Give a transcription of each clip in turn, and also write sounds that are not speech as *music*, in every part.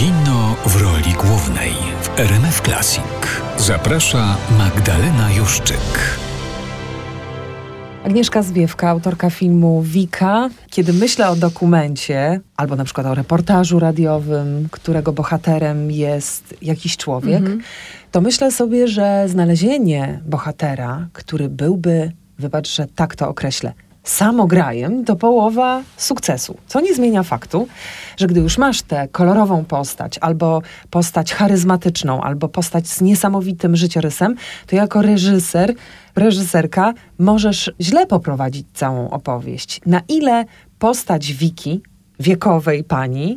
Kino w roli głównej w RMF Classic. Zaprasza Magdalena Juszczyk. Agnieszka Zwiewka, autorka filmu Wika. Kiedy myślę o dokumencie, albo na przykład o reportażu radiowym, którego bohaterem jest jakiś człowiek, mhm. to myślę sobie, że znalezienie bohatera, który byłby, wybacz, że tak to określę, samograjem to połowa sukcesu. Co nie zmienia faktu, że gdy już masz tę kolorową postać, albo postać charyzmatyczną, albo postać z niesamowitym życiorysem, to jako reżyser, reżyserka możesz źle poprowadzić całą opowieść. Na ile postać Wiki, wiekowej pani,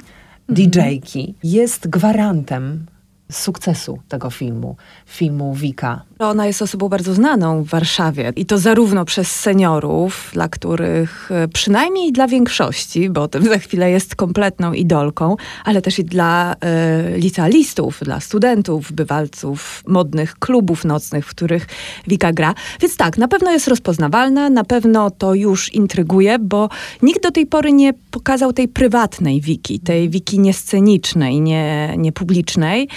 mhm. DJ-ki, jest gwarantem sukcesu tego filmu, filmu Wika. Ona jest osobą bardzo znaną w Warszawie i to zarówno przez seniorów, dla których e, przynajmniej dla większości, bo o tym za chwilę jest kompletną idolką, ale też i dla y, licealistów, dla studentów, bywalców modnych klubów nocnych, w których Wika gra. Więc tak, na pewno jest rozpoznawalna, na pewno to już intryguje, bo nikt do tej pory nie pokazał tej prywatnej Wiki, tej Wiki niescenicznej, nie, niepublicznej.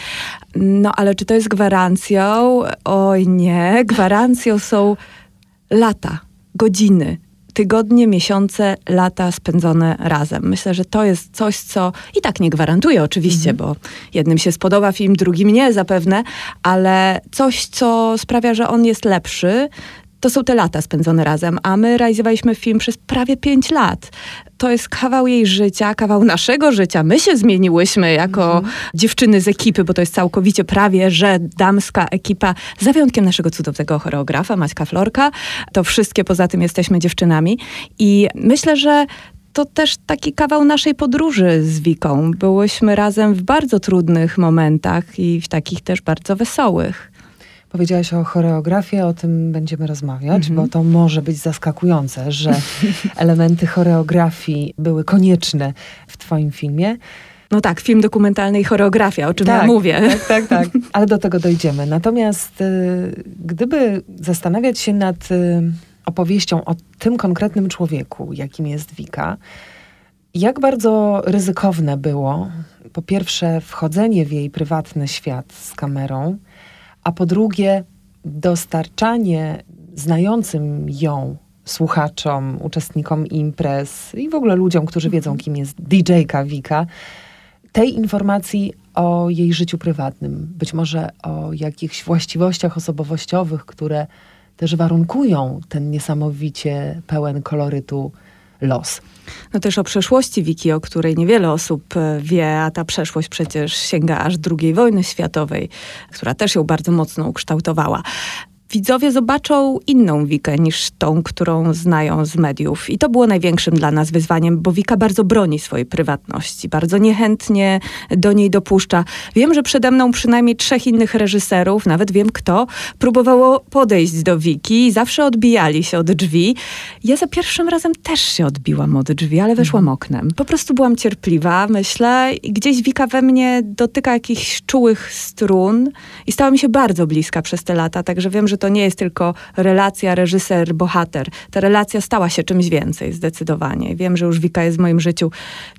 No ale czy to jest gwarancją? Oj nie, gwarancją są lata, godziny, tygodnie, miesiące, lata spędzone razem. Myślę, że to jest coś, co i tak nie gwarantuje oczywiście, mhm. bo jednym się spodoba film, drugim nie zapewne, ale coś, co sprawia, że on jest lepszy, to są te lata spędzone razem, a my realizowaliśmy film przez prawie pięć lat. To jest kawał jej życia, kawał naszego życia. My się zmieniłyśmy jako mhm. dziewczyny z ekipy, bo to jest całkowicie prawie, że damska ekipa, za wyjątkiem naszego cudownego choreografa, Maćka Florka. To wszystkie poza tym jesteśmy dziewczynami. I myślę, że to też taki kawał naszej podróży z Wiką. Byłyśmy razem w bardzo trudnych momentach i w takich też bardzo wesołych. Powiedziałaś o choreografii, o tym będziemy rozmawiać, mm -hmm. bo to może być zaskakujące, że *laughs* elementy choreografii były konieczne w Twoim filmie. No tak, film dokumentalny i choreografia, o czym tak, ja mówię. Tak, tak, tak. *laughs* Ale do tego dojdziemy. Natomiast y, gdyby zastanawiać się nad y, opowieścią o tym konkretnym człowieku, jakim jest Wika, jak bardzo ryzykowne było, po pierwsze, wchodzenie w jej prywatny świat z kamerą, a po drugie dostarczanie znającym ją słuchaczom, uczestnikom imprez i w ogóle ludziom, którzy wiedzą, mhm. kim jest DJ-ka Wika, tej informacji o jej życiu prywatnym, być może o jakichś właściwościach osobowościowych, które też warunkują ten niesamowicie pełen kolorytu los. No też o przeszłości Wiki, o której niewiele osób e, wie, a ta przeszłość przecież sięga aż II wojny światowej, która też ją bardzo mocno ukształtowała widzowie zobaczą inną Wikę niż tą, którą znają z mediów. I to było największym dla nas wyzwaniem, bo Wika bardzo broni swojej prywatności, bardzo niechętnie do niej dopuszcza. Wiem, że przede mną przynajmniej trzech innych reżyserów, nawet wiem kto, próbowało podejść do Wiki i zawsze odbijali się od drzwi. Ja za pierwszym razem też się odbiłam od drzwi, ale weszłam mhm. oknem. Po prostu byłam cierpliwa, myślę, i gdzieś Wika we mnie dotyka jakichś czułych strun i stała mi się bardzo bliska przez te lata, także wiem, że że to nie jest tylko relacja reżyser-bohater. Ta relacja stała się czymś więcej, zdecydowanie. Wiem, że już Wika jest w moim życiu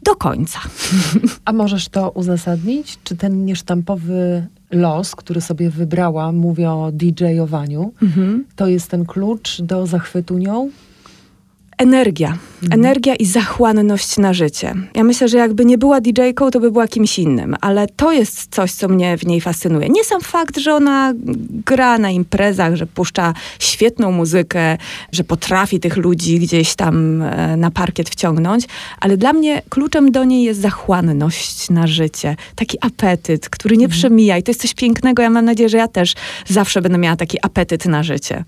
do końca. *laughs* A możesz to uzasadnić? Czy ten niesztampowy los, który sobie wybrała, mówię o DJ-owaniu, mhm. to jest ten klucz do zachwytu nią? Energia. Mhm. Energia i zachłanność na życie. Ja myślę, że jakby nie była DJ-ką, to by była kimś innym, ale to jest coś, co mnie w niej fascynuje. Nie sam fakt, że ona gra na imprezach, że puszcza świetną muzykę, że potrafi tych ludzi gdzieś tam e, na parkiet wciągnąć, ale dla mnie kluczem do niej jest zachłanność na życie. Taki apetyt, który nie mhm. przemija i to jest coś pięknego. Ja mam nadzieję, że ja też zawsze będę miała taki apetyt na życie.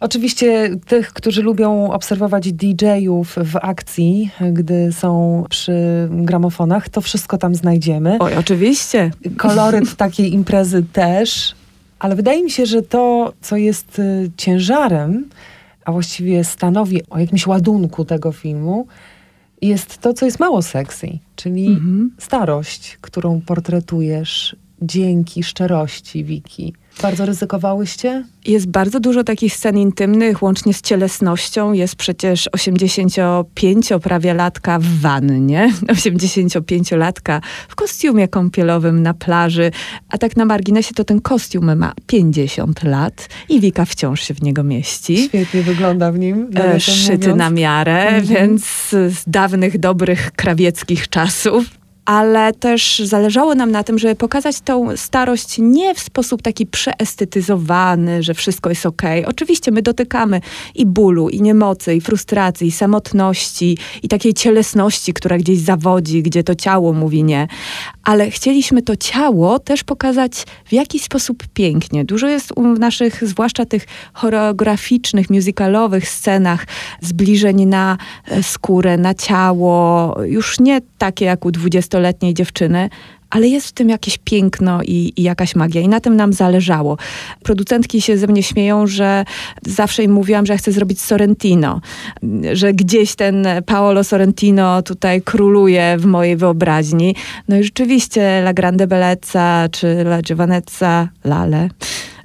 Oczywiście tych, którzy lubią obserwować DJ-ów w akcji, gdy są przy gramofonach, to wszystko tam znajdziemy. Oj, oczywiście. Koloryt *laughs* takiej imprezy też, ale wydaje mi się, że to, co jest y, ciężarem, a właściwie stanowi o jakimś ładunku tego filmu, jest to, co jest mało sexy, czyli mhm. starość, którą portretujesz dzięki szczerości Wiki. Bardzo ryzykowałyście? Jest bardzo dużo takich scen intymnych, łącznie z cielesnością. Jest przecież 85 prawie latka w wannie, *laughs* 85-latka w kostiumie kąpielowym na plaży, a tak na marginesie to ten kostium ma 50 lat i Wika wciąż się w niego mieści. Świetnie wygląda w nim. E, szyty na miarę, mhm. więc z dawnych, dobrych krawieckich czasów ale też zależało nam na tym, żeby pokazać tą starość nie w sposób taki przeestetyzowany, że wszystko jest ok. Oczywiście my dotykamy i bólu, i niemocy, i frustracji, i samotności, i takiej cielesności, która gdzieś zawodzi, gdzie to ciało mówi nie, ale chcieliśmy to ciało też pokazać w jakiś sposób pięknie. Dużo jest w naszych, zwłaszcza tych choreograficznych, musicalowych scenach zbliżeń na e, skórę, na ciało, już nie takie jak u 20-letniej dziewczyny, ale jest w tym jakieś piękno i, i, jakaś magia i na tym nam zależało. Producentki się ze mnie śmieją, że zawsze im mówiłam, że ja chcę zrobić Sorrentino, że gdzieś ten Paolo Sorrentino tutaj króluje w mojej wyobraźni. No i rzeczywiście La Grande Bellezza czy La Giovanezza, Lale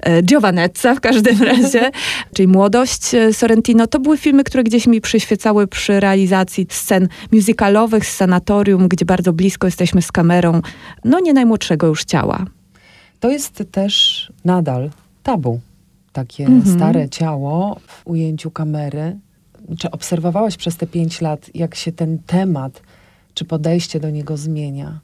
E, Giovanezza w każdym *laughs* razie, czyli Młodość e, Sorrentino. To były filmy, które gdzieś mi przyświecały przy realizacji scen musicalowych z sanatorium, gdzie bardzo blisko jesteśmy z kamerą, no nie najmłodszego już ciała. To jest też nadal tabu. Takie mhm. stare ciało w ujęciu kamery. Czy obserwowałaś przez te pięć lat, jak się ten temat, czy podejście do niego zmienia?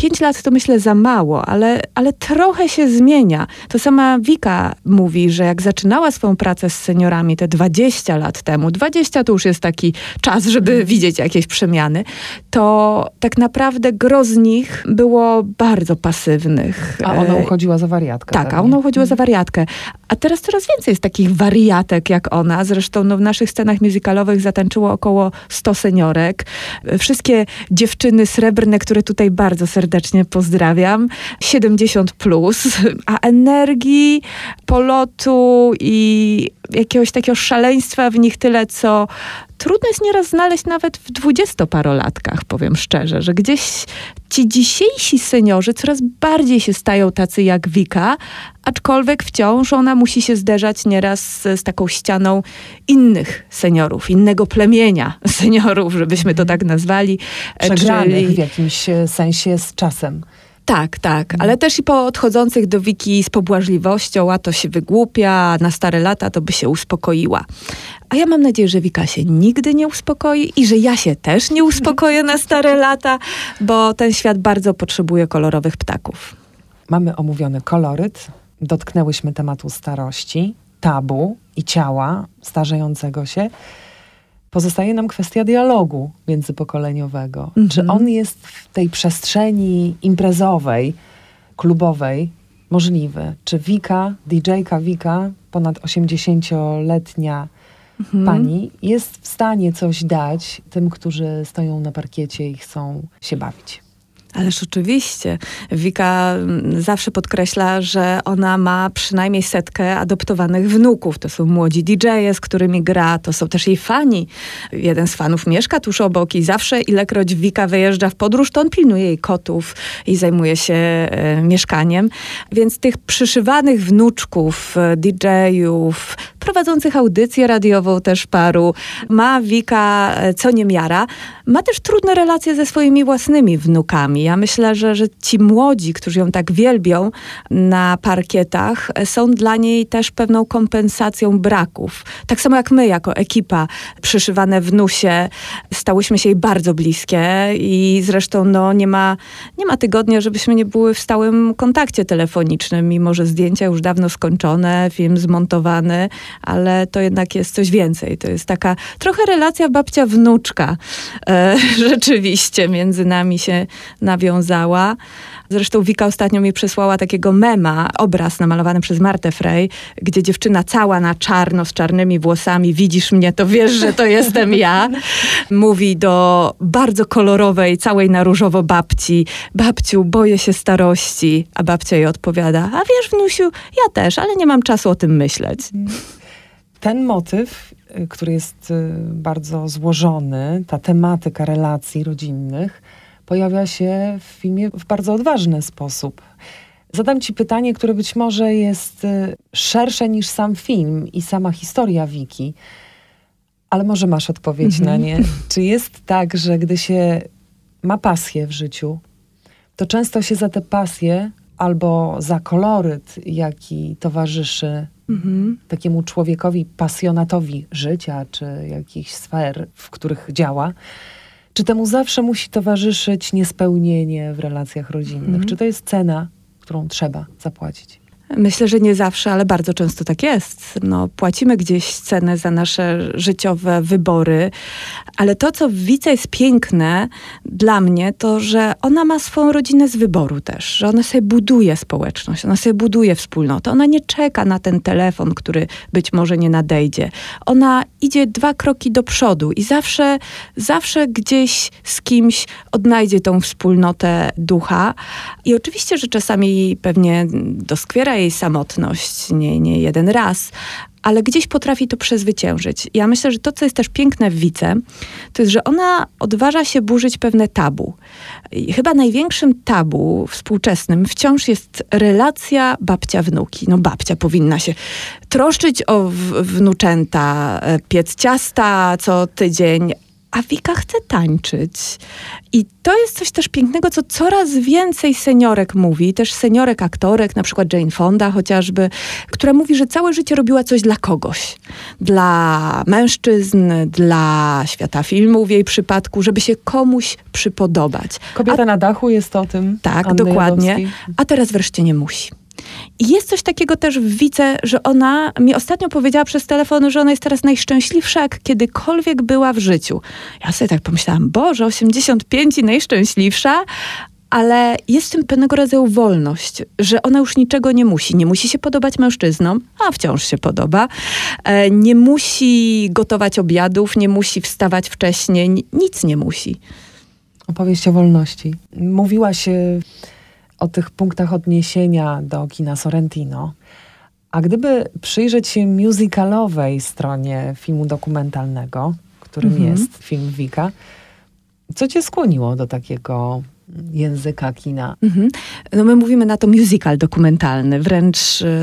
Pięć lat to myślę za mało, ale, ale trochę się zmienia. To sama Wika mówi, że jak zaczynała swoją pracę z seniorami te 20 lat temu, 20 to już jest taki czas, żeby mm. widzieć jakieś przemiany, to tak naprawdę gro z nich było bardzo pasywnych. A ona e, uchodziła za wariatkę. Tak, a ona uchodziła za wariatkę. A teraz coraz więcej jest takich wariatek jak ona. Zresztą no, w naszych scenach musicalowych zatańczyło około 100 seniorek. Wszystkie dziewczyny srebrne, które tutaj bardzo serdecznie pozdrawiam, 70 plus, a energii, polotu i jakiegoś takiego szaleństwa w nich tyle, co trudno jest nieraz znaleźć nawet w dwudziestoparolatkach, powiem szczerze, że gdzieś ci dzisiejsi seniorzy coraz bardziej się stają tacy jak Wika, aczkolwiek wciąż ona musi się zderzać nieraz z, z taką ścianą innych seniorów, innego plemienia *laughs* seniorów, żebyśmy to tak nazwali. Przegranych czyli... w jakimś sensie z czasem. Tak, tak, ale też i po odchodzących do Wiki z pobłażliwością, a to się wygłupia, na stare lata to by się uspokoiła. A ja mam nadzieję, że Wika się nigdy nie uspokoi i że ja się też nie uspokoję na stare lata, bo ten świat bardzo potrzebuje kolorowych ptaków. Mamy omówiony koloryt, dotknęłyśmy tematu starości, tabu i ciała starzejącego się pozostaje nam kwestia dialogu międzypokoleniowego. Mhm. Czy on jest w tej przestrzeni imprezowej, klubowej możliwy? Czy Wika, DJ-ka Wika, ponad 80-letnia mhm. pani, jest w stanie coś dać tym, którzy stoją na parkiecie i chcą się bawić? Ależ oczywiście. Wika mm, zawsze podkreśla, że ona ma przynajmniej setkę adoptowanych wnuków. To są młodzi DJ-e, z którymi gra, to są też jej fani. Jeden z fanów mieszka tuż obok i zawsze ilekroć Wika wyjeżdża w podróż, to on pilnuje jej kotów i zajmuje się e, mieszkaniem. Więc tych przyszywanych wnuczków, e, DJ-ów, prowadzących audycję radiową też paru, ma Wika e, co niemiara. Ma też trudne relacje ze swoimi własnymi wnukami. Ja myślę, że, że ci młodzi, którzy ją tak wielbią na parkietach, są dla niej też pewną kompensacją braków. Tak samo jak my, jako ekipa przyszywane w Nusie, stałyśmy się jej bardzo bliskie i zresztą no, nie, ma, nie ma tygodnia, żebyśmy nie były w stałym kontakcie telefonicznym, mimo że zdjęcia już dawno skończone, film zmontowany, ale to jednak jest coś więcej. To jest taka trochę relacja babcia-wnuczka. E, *laughs* rzeczywiście między nami się nawiązała. Zresztą Wika ostatnio mi przysłała takiego mema, obraz namalowany przez Martę Frey, gdzie dziewczyna cała na czarno, z czarnymi włosami, widzisz mnie, to wiesz, że to jestem ja. *laughs* Mówi do bardzo kolorowej, całej na różowo babci, babciu, boję się starości. A babcia jej odpowiada, a wiesz wnusiu, ja też, ale nie mam czasu o tym myśleć. Ten motyw Y, który jest y, bardzo złożony, ta tematyka relacji rodzinnych, pojawia się w filmie w bardzo odważny sposób. Zadam ci pytanie, które być może jest y, szersze niż sam film i sama historia Wiki, ale może masz odpowiedź na Mhm. nie. Czy jest tak, że gdy się ma pasję w życiu, to często się za tę pasję albo za koloryt, jaki towarzyszy Mhm. takiemu człowiekowi, pasjonatowi życia, czy jakichś sfer, w których działa, czy temu zawsze musi towarzyszyć niespełnienie w relacjach rodzinnych? Mhm. Czy to jest cena, którą trzeba zapłacić? Myślę, że nie zawsze, ale bardzo często tak jest. No, płacimy gdzieś cenę za nasze życiowe wybory, ale to, co w Wice jest piękne dla mnie, to, że ona ma swoją rodzinę z wyboru też, że ona sobie buduje społeczność, ona sobie buduje wspólnotę, ona nie czeka na ten telefon, który być może nie nadejdzie. Ona idzie dwa kroki do przodu i zawsze, zawsze gdzieś z kimś odnajdzie tą wspólnotę ducha. I oczywiście, że czasami pewnie doskwiera jej samotność, nie, nie jeden raz, ale gdzieś potrafi to przezwyciężyć. Ja myślę, że to, co jest też piękne w Wice, to jest, że ona odważa się burzyć pewne tabu. I chyba największym tabu współczesnym wciąż jest relacja babcia-wnuki. No babcia powinna się troszczyć o wnuczęta, e, piec ciasta co tydzień, a Wika chce tańczyć. I to jest coś też pięknego, co coraz więcej seniorek mówi, też seniorek aktorek, na przykład Jane Fonda chociażby, która mówi, że całe życie robiła coś dla kogoś. Dla mężczyzn, dla świata filmu w jej przypadku, żeby się komuś przypodobać. Kobieta na dachu jest o tym. Tak, Anny dokładnie. Jadowskiej. A teraz wreszcie nie musi. I jest coś takiego też w Wice, że ona mi ostatnio powiedziała przez telefon, że ona jest teraz najszczęśliwsza, jak kiedykolwiek była w życiu. Ja sobie tak pomyślałam, Boże, 85 i najszczęśliwsza, ale jest w tym pewnego rodzaju wolność, że ona już niczego nie musi. Nie musi się podobać mężczyznom, a wciąż się podoba. E, Nie musi gotować obiadów, nie musi wstawać wcześniej, ni- nic nie musi. Opowieść o wolności. Mówiłaś e, o tych punktach odniesienia do kina Sorrentino. A gdyby przyjrzeć się musicalowej stronie filmu dokumentalnego, którym Mhm. jest film Wika, co cię skłoniło do takiego języka kina? Mhm. No my mówimy na to musical dokumentalny, wręcz,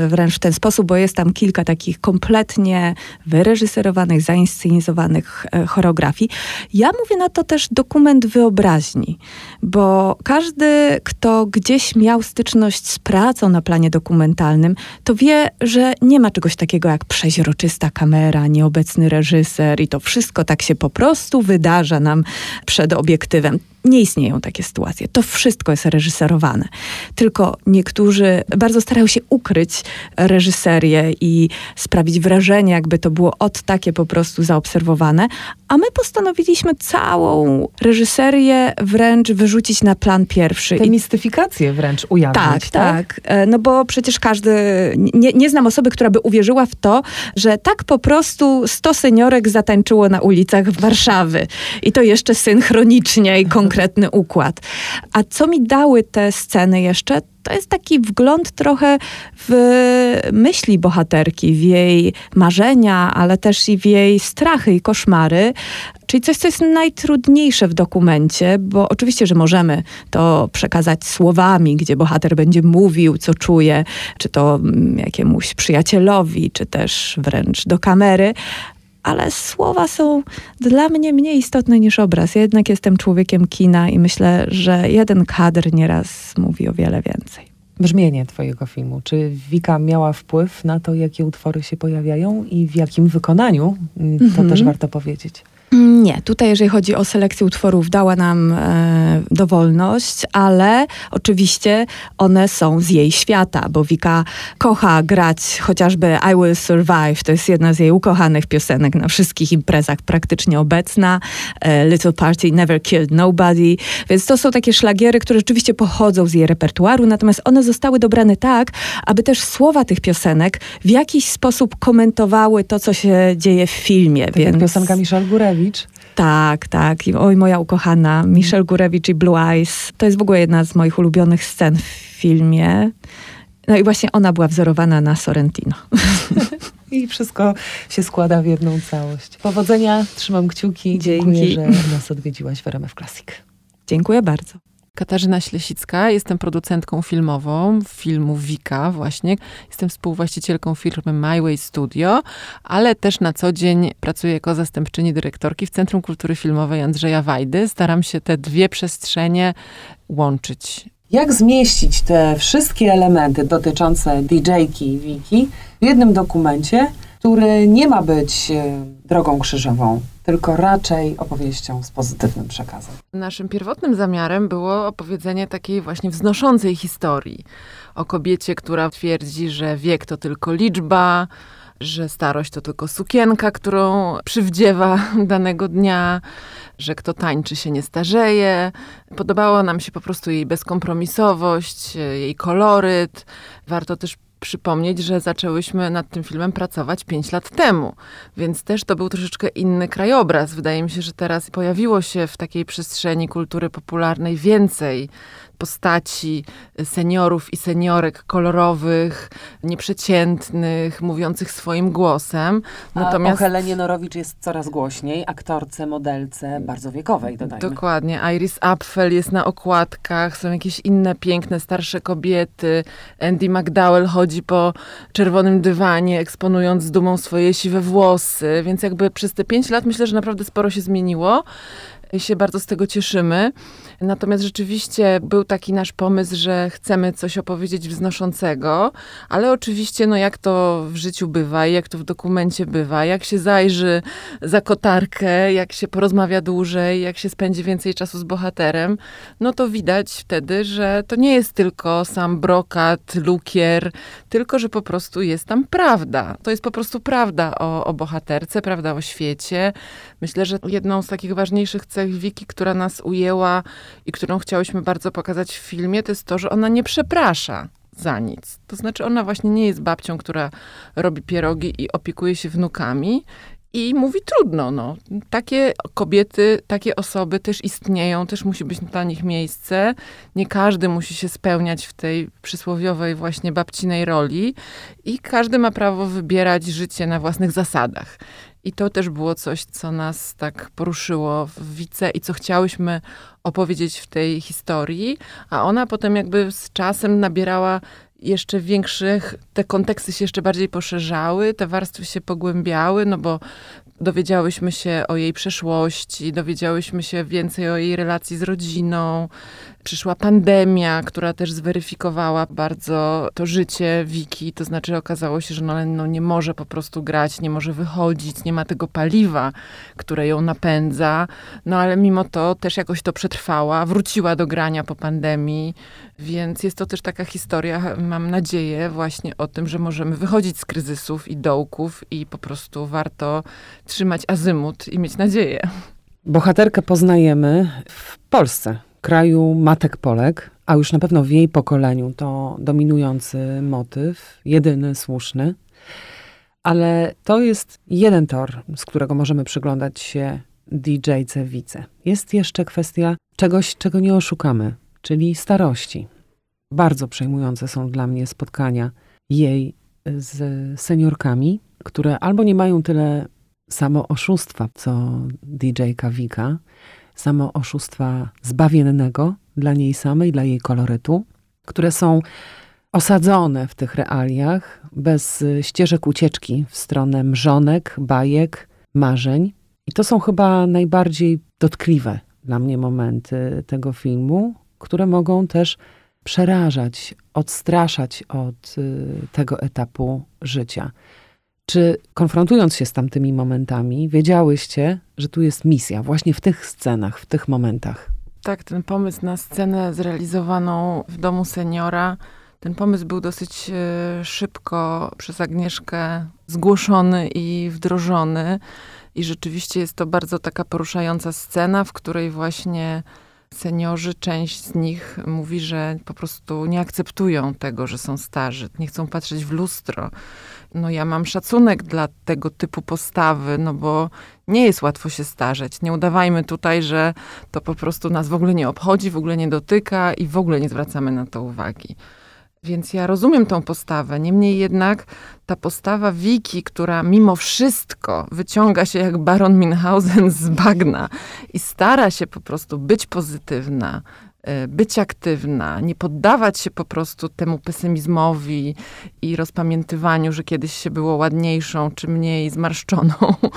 wręcz w ten sposób, bo jest tam kilka takich kompletnie wyreżyserowanych, zainscenizowanych e, choreografii. Ja mówię na to też dokument wyobraźni, bo każdy, kto gdzieś miał styczność z pracą na planie dokumentalnym, to wie, że nie ma czegoś takiego jak przeźroczysta kamera, nieobecny reżyser i to wszystko tak się po prostu wydarza nam przed obiektywem. Nie istnieją takie sytuacje. To wszystko jest reżyserowane. Tylko niektórzy bardzo starają się ukryć reżyserię i sprawić wrażenie, jakby to było od takie po prostu zaobserwowane. A my postanowiliśmy całą reżyserię wręcz wyrzucić na plan pierwszy. Te I mistyfikacje wręcz ujawnić, tak, tak, E, No bo przecież każdy, nie, nie znam osoby, która by uwierzyła w to, że tak po prostu 100 seniorek zatańczyło na ulicach Warszawy. I to jeszcze synchronicznie i konkretny układ. A co mi dały te sceny jeszcze? To jest taki wgląd trochę w myśli bohaterki, w jej marzenia, ale też i w jej strachy i koszmary. Czyli coś, co jest najtrudniejsze w dokumencie, bo oczywiście, że możemy to przekazać słowami, gdzie bohater będzie mówił, co czuje, czy to mm, jakiemuś przyjacielowi, czy też wręcz do kamery. Ale słowa są dla mnie mniej istotne niż obraz. Ja jednak jestem człowiekiem kina i myślę, że jeden kadr nieraz mówi o wiele więcej. Brzmienie twojego filmu. Czy Wika miała wpływ na to, jakie utwory się pojawiają i w jakim wykonaniu? Mm, To Mhm. też warto powiedzieć. Nie, tutaj jeżeli chodzi o selekcję utworów, dała nam e, dowolność, ale oczywiście one są z jej świata, bo Wika kocha grać chociażby I Will Survive, to jest jedna z jej ukochanych piosenek na wszystkich imprezach praktycznie obecna, e, Little Party Never Killed Nobody, więc to są takie szlagiery, które rzeczywiście pochodzą z jej repertuaru, natomiast one zostały dobrane tak, aby też słowa tych piosenek w jakiś sposób komentowały to, co się dzieje w filmie. Tak więc... jak piosenka Michelle Gurewicz. Tak, tak. I, oj, moja ukochana Michelle Gurewicz i Blue Eyes. To jest w ogóle jedna z moich ulubionych scen w filmie. No i właśnie ona była wzorowana na Sorrentino. *laughs* I wszystko się składa w jedną całość. Powodzenia, trzymam kciuki. Dzięki. Dziękuję, że nas odwiedziłaś w RMF Classic. Dziękuję bardzo. Katarzyna Ślesicka, jestem producentką filmową filmu Wika właśnie. Jestem współwłaścicielką firmy My Way Studio, ale też na co dzień pracuję jako zastępczyni dyrektorki w Centrum Kultury Filmowej Andrzeja Wajdy. Staram się te dwie przestrzenie łączyć. Jak zmieścić te wszystkie elementy dotyczące DJ-ki Wiki w jednym dokumencie, który nie ma być e, drogą krzyżową, tylko raczej opowieścią z pozytywnym przekazem. Naszym pierwotnym zamiarem było opowiedzenie takiej właśnie wznoszącej historii o kobiecie, która twierdzi, że wiek to tylko liczba, że starość to tylko sukienka, którą przywdziewa *laughs* danego dnia, że kto tańczy się nie starzeje. Podobała nam się po prostu jej bezkompromisowość, jej koloryt. Warto też przypomnieć, że zaczęłyśmy nad tym filmem pracować 5 lat temu, więc też to był troszeczkę inny krajobraz. Wydaje mi się, że teraz pojawiło się w takiej przestrzeni kultury popularnej więcej postaci seniorów i seniorek kolorowych, nieprzeciętnych, mówiących swoim głosem. Natomiast... A o Helenie Norowicz jest coraz głośniej, aktorce, modelce bardzo wiekowej, dodajmy. Dokładnie. Iris Apfel jest na okładkach, są jakieś inne piękne, starsze kobiety. Andy McDowell chodzi po czerwonym dywanie, eksponując z dumą swoje siwe włosy, więc jakby przez te pięć lat myślę, że naprawdę sporo się zmieniło i się bardzo z tego cieszymy. Natomiast rzeczywiście był taki nasz pomysł, że chcemy coś opowiedzieć wznoszącego, ale oczywiście, no jak to w życiu bywa jak to w dokumencie bywa, jak się zajrzy za kotarkę, jak się porozmawia dłużej, jak się spędzi więcej czasu z bohaterem, no to widać wtedy, że to nie jest tylko sam brokat, lukier, tylko że po prostu jest tam prawda. To jest po prostu prawda o, o bohaterce, prawda o świecie. Myślę, że jedną z takich ważniejszych cech Wiki, która nas ujęła i którą chciałyśmy bardzo pokazać w filmie, to jest to, że ona nie przeprasza za nic. To znaczy, ona właśnie nie jest babcią, która robi pierogi i opiekuje się wnukami. I mówi trudno, no. Takie kobiety, takie osoby też istnieją, też musi być dla nich miejsce. Nie każdy musi się spełniać w tej przysłowiowej właśnie babcinej roli i każdy ma prawo wybierać życie na własnych zasadach. I to też było coś, co nas tak poruszyło w Wice i co chciałyśmy opowiedzieć w tej historii, a ona potem jakby z czasem nabierała jeszcze większych, te konteksty się jeszcze bardziej poszerzały, te warstwy się pogłębiały, no bo dowiedziałyśmy się o jej przeszłości, dowiedziałyśmy się więcej o jej relacji z rodziną. Przyszła pandemia, która też zweryfikowała bardzo to życie Wiki. To znaczy okazało się, że no, no nie może po prostu grać, nie może wychodzić, nie ma tego paliwa, które ją napędza. No ale mimo to też jakoś to przetrwała, wróciła do grania po pandemii. Więc jest to też taka historia, mam nadzieję, właśnie o tym, że możemy wychodzić z kryzysów i dołków i po prostu warto trzymać azymut i mieć nadzieję. Bohaterkę poznajemy w Polsce, kraju matek Polek, a już na pewno w jej pokoleniu to dominujący motyw, jedyny słuszny. Ale to jest jeden tor, z którego możemy przyglądać się DJ-ce Wice. Jest jeszcze kwestia czegoś, czego nie oszukamy, czyli starości. Bardzo przejmujące są dla mnie spotkania jej z seniorkami, które albo nie mają tyle samo oszustwa, co DJ Kawika, samo oszustwa zbawiennego dla niej samej, dla jej kolorytu, które są osadzone w tych realiach, bez ścieżek ucieczki w stronę mrzonek, bajek, marzeń. I to są chyba najbardziej dotkliwe dla mnie momenty tego filmu, które mogą też przerażać, odstraszać od y, tego etapu życia. Czy konfrontując się z tamtymi momentami, wiedziałyście, że tu jest misja, właśnie w tych scenach, w tych momentach? Tak, ten pomysł na scenę zrealizowaną w domu seniora, ten pomysł był dosyć y, szybko przez Agnieszkę zgłoszony i wdrożony. I rzeczywiście jest to bardzo taka poruszająca scena, w której właśnie seniorzy, część z nich mówi, że po prostu nie akceptują tego, że są starzy, nie chcą patrzeć w lustro. No ja mam szacunek dla tego typu postawy, no bo nie jest łatwo się starzeć. Nie udawajmy tutaj, że to po prostu nas w ogóle nie obchodzi, w ogóle nie dotyka i w ogóle nie zwracamy na to uwagi. Więc ja rozumiem tą postawę. Niemniej jednak ta postawa Wiki, która mimo wszystko wyciąga się jak baron Minhausen z bagna i stara się po prostu być pozytywna, być aktywna, nie poddawać się po prostu temu pesymizmowi i rozpamiętywaniu, że kiedyś się było ładniejszą czy mniej zmarszczoną,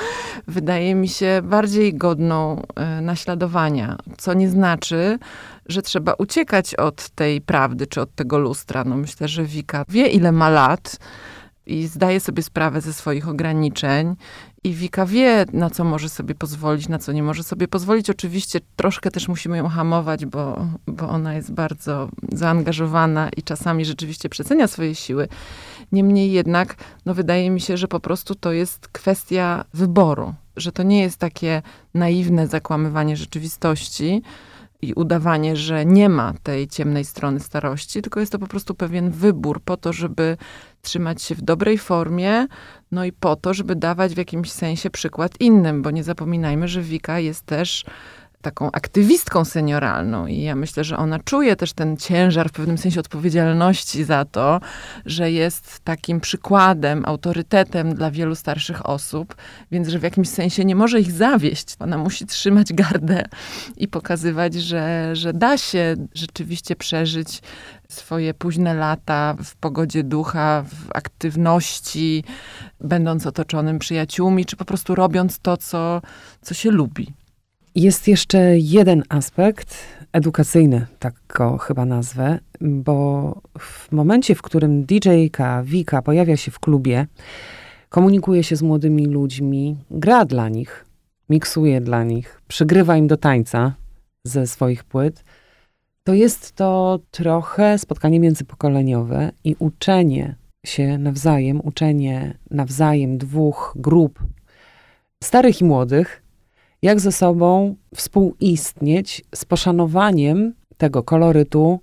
*laughs* wydaje mi się bardziej godną e, naśladowania. Co nie znaczy, że trzeba uciekać od tej prawdy czy od tego lustra. No myślę, że Wika wie, ile ma lat i zdaje sobie sprawę ze swoich ograniczeń. I Wika wie, na co może sobie pozwolić, na co nie może sobie pozwolić. Oczywiście troszkę też musimy ją hamować, bo, bo ona jest bardzo zaangażowana i czasami rzeczywiście przecenia swoje siły. Niemniej jednak, no wydaje mi się, że po prostu to jest kwestia wyboru, że to nie jest takie naiwne zakłamywanie rzeczywistości, i udawanie, że nie ma tej ciemnej strony starości, tylko jest to po prostu pewien wybór po to, żeby trzymać się w dobrej formie, no i po to, żeby dawać w jakimś sensie przykład innym, bo nie zapominajmy, że Wika jest też taką aktywistką senioralną i ja myślę, że ona czuje też ten ciężar w pewnym sensie odpowiedzialności za to, że jest takim przykładem, autorytetem dla wielu starszych osób, więc że w jakimś sensie nie może ich zawieść. Ona musi trzymać gardę i pokazywać, że, że da się rzeczywiście przeżyć swoje późne lata w pogodzie ducha, w aktywności, będąc otoczonym przyjaciółmi, czy po prostu robiąc to, co, co się lubi. Jest jeszcze jeden aspekt edukacyjny, tak go chyba nazwę, bo w momencie, w którym DJ-ka, Wika pojawia się w klubie, komunikuje się z młodymi ludźmi, gra dla nich, miksuje dla nich, przygrywa im do tańca ze swoich płyt, to jest to trochę spotkanie międzypokoleniowe i uczenie się nawzajem, uczenie nawzajem dwóch grup starych i młodych, jak ze sobą współistnieć z poszanowaniem tego kolorytu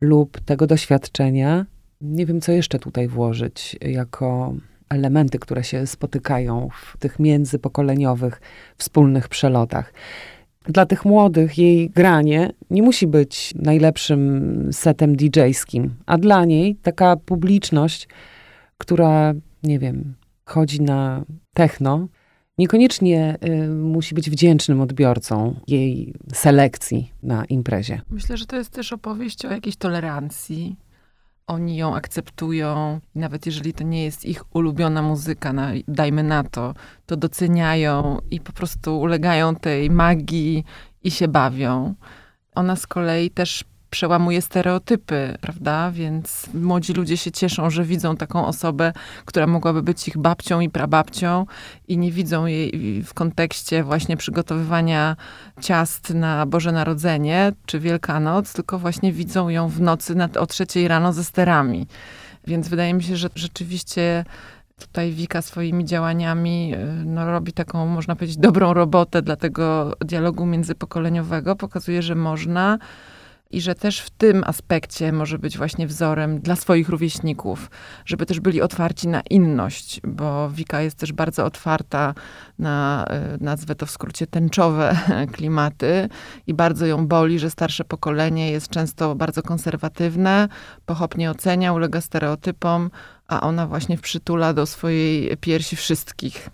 lub tego doświadczenia. Nie wiem, co jeszcze tutaj włożyć jako elementy, które się spotykają w tych międzypokoleniowych wspólnych przelotach. Dla tych młodych jej granie nie musi być najlepszym setem DJ-skim, a dla niej taka publiczność, która, nie wiem, chodzi na techno, niekoniecznie y, musi być wdzięcznym odbiorcą jej selekcji na imprezie. Myślę, że to jest też opowieść o jakiejś tolerancji. Oni ją akceptują, nawet jeżeli to nie jest ich ulubiona muzyka, na, dajmy na to, to doceniają i po prostu ulegają tej magii i się bawią. Ona z kolei też przełamuje stereotypy, prawda? Więc młodzi ludzie się cieszą, że widzą taką osobę, która mogłaby być ich babcią i prababcią i nie widzą jej w kontekście właśnie przygotowywania ciast na Boże Narodzenie czy Wielkanoc, tylko właśnie widzą ją w nocy na, o trzeciej rano ze sterami. Więc wydaje mi się, że rzeczywiście tutaj Wika swoimi działaniami y, no, robi taką, można powiedzieć, dobrą robotę dla tego dialogu międzypokoleniowego. Pokazuje, że można i że też w tym aspekcie może być właśnie wzorem dla swoich rówieśników, żeby też byli otwarci na inność, bo Wika jest też bardzo otwarta na, e, nazwę to w skrócie, tęczowe *laughs* klimaty i bardzo ją boli, że starsze pokolenie jest często bardzo konserwatywne, pochopnie ocenia, ulega stereotypom, a ona właśnie przytula do swojej piersi wszystkich.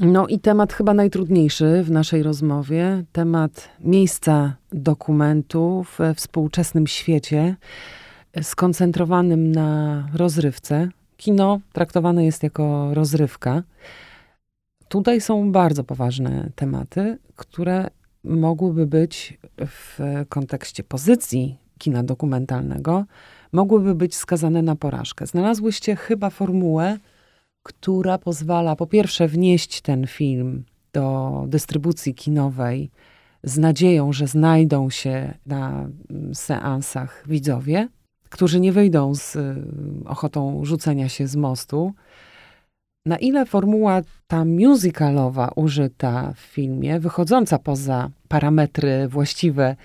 No i temat chyba najtrudniejszy w naszej rozmowie, temat miejsca dokumentu we współczesnym świecie, skoncentrowanym na rozrywce. Kino traktowane jest jako rozrywka. Tutaj są bardzo poważne tematy, które mogłyby być w kontekście pozycji kina dokumentalnego, mogłyby być skazane na porażkę. Znalazłyście chyba formułę, która pozwala po pierwsze wnieść ten film do dystrybucji kinowej z nadzieją, że znajdą się na mm, seansach widzowie, którzy nie wyjdą z y, ochotą rzucenia się z mostu. Na ile formuła ta musicalowa użyta w filmie, wychodząca poza parametry właściwe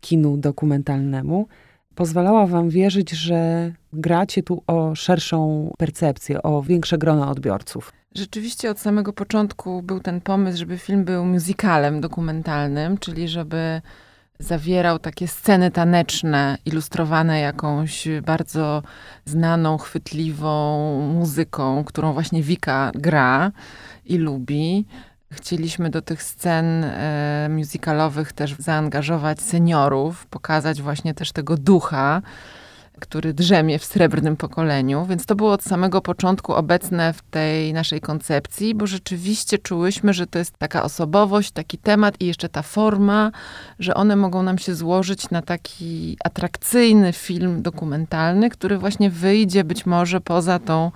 kinu dokumentalnemu, pozwalała wam wierzyć, że gracie tu o szerszą percepcję, o większe grono odbiorców. Rzeczywiście od samego początku był ten pomysł, żeby film był musicalem dokumentalnym, czyli żeby zawierał takie sceny taneczne, ilustrowane jakąś bardzo znaną, chwytliwą muzyką, którą właśnie Wika gra i lubi Chcieliśmy do tych scen e, musicalowych też zaangażować seniorów, pokazać właśnie też tego ducha, który drzemie w srebrnym pokoleniu, więc to było od samego początku obecne w tej naszej koncepcji, bo rzeczywiście czułyśmy, że to jest taka osobowość, taki temat i jeszcze ta forma, że one mogą nam się złożyć na taki atrakcyjny film dokumentalny, który właśnie wyjdzie być może poza tą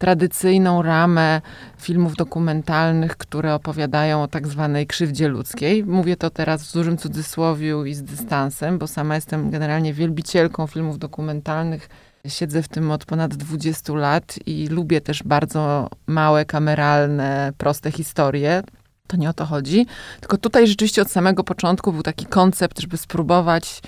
tradycyjną ramę filmów dokumentalnych, które opowiadają o tak zwanej krzywdzie ludzkiej. Mówię to teraz w dużym cudzysłowiu i z dystansem, bo sama jestem generalnie wielbicielką filmów dokumentalnych. Siedzę w tym od ponad 20 lat i lubię też bardzo małe, kameralne, proste historie. To nie o to chodzi. Tylko tutaj rzeczywiście od samego początku był taki koncept, żeby spróbować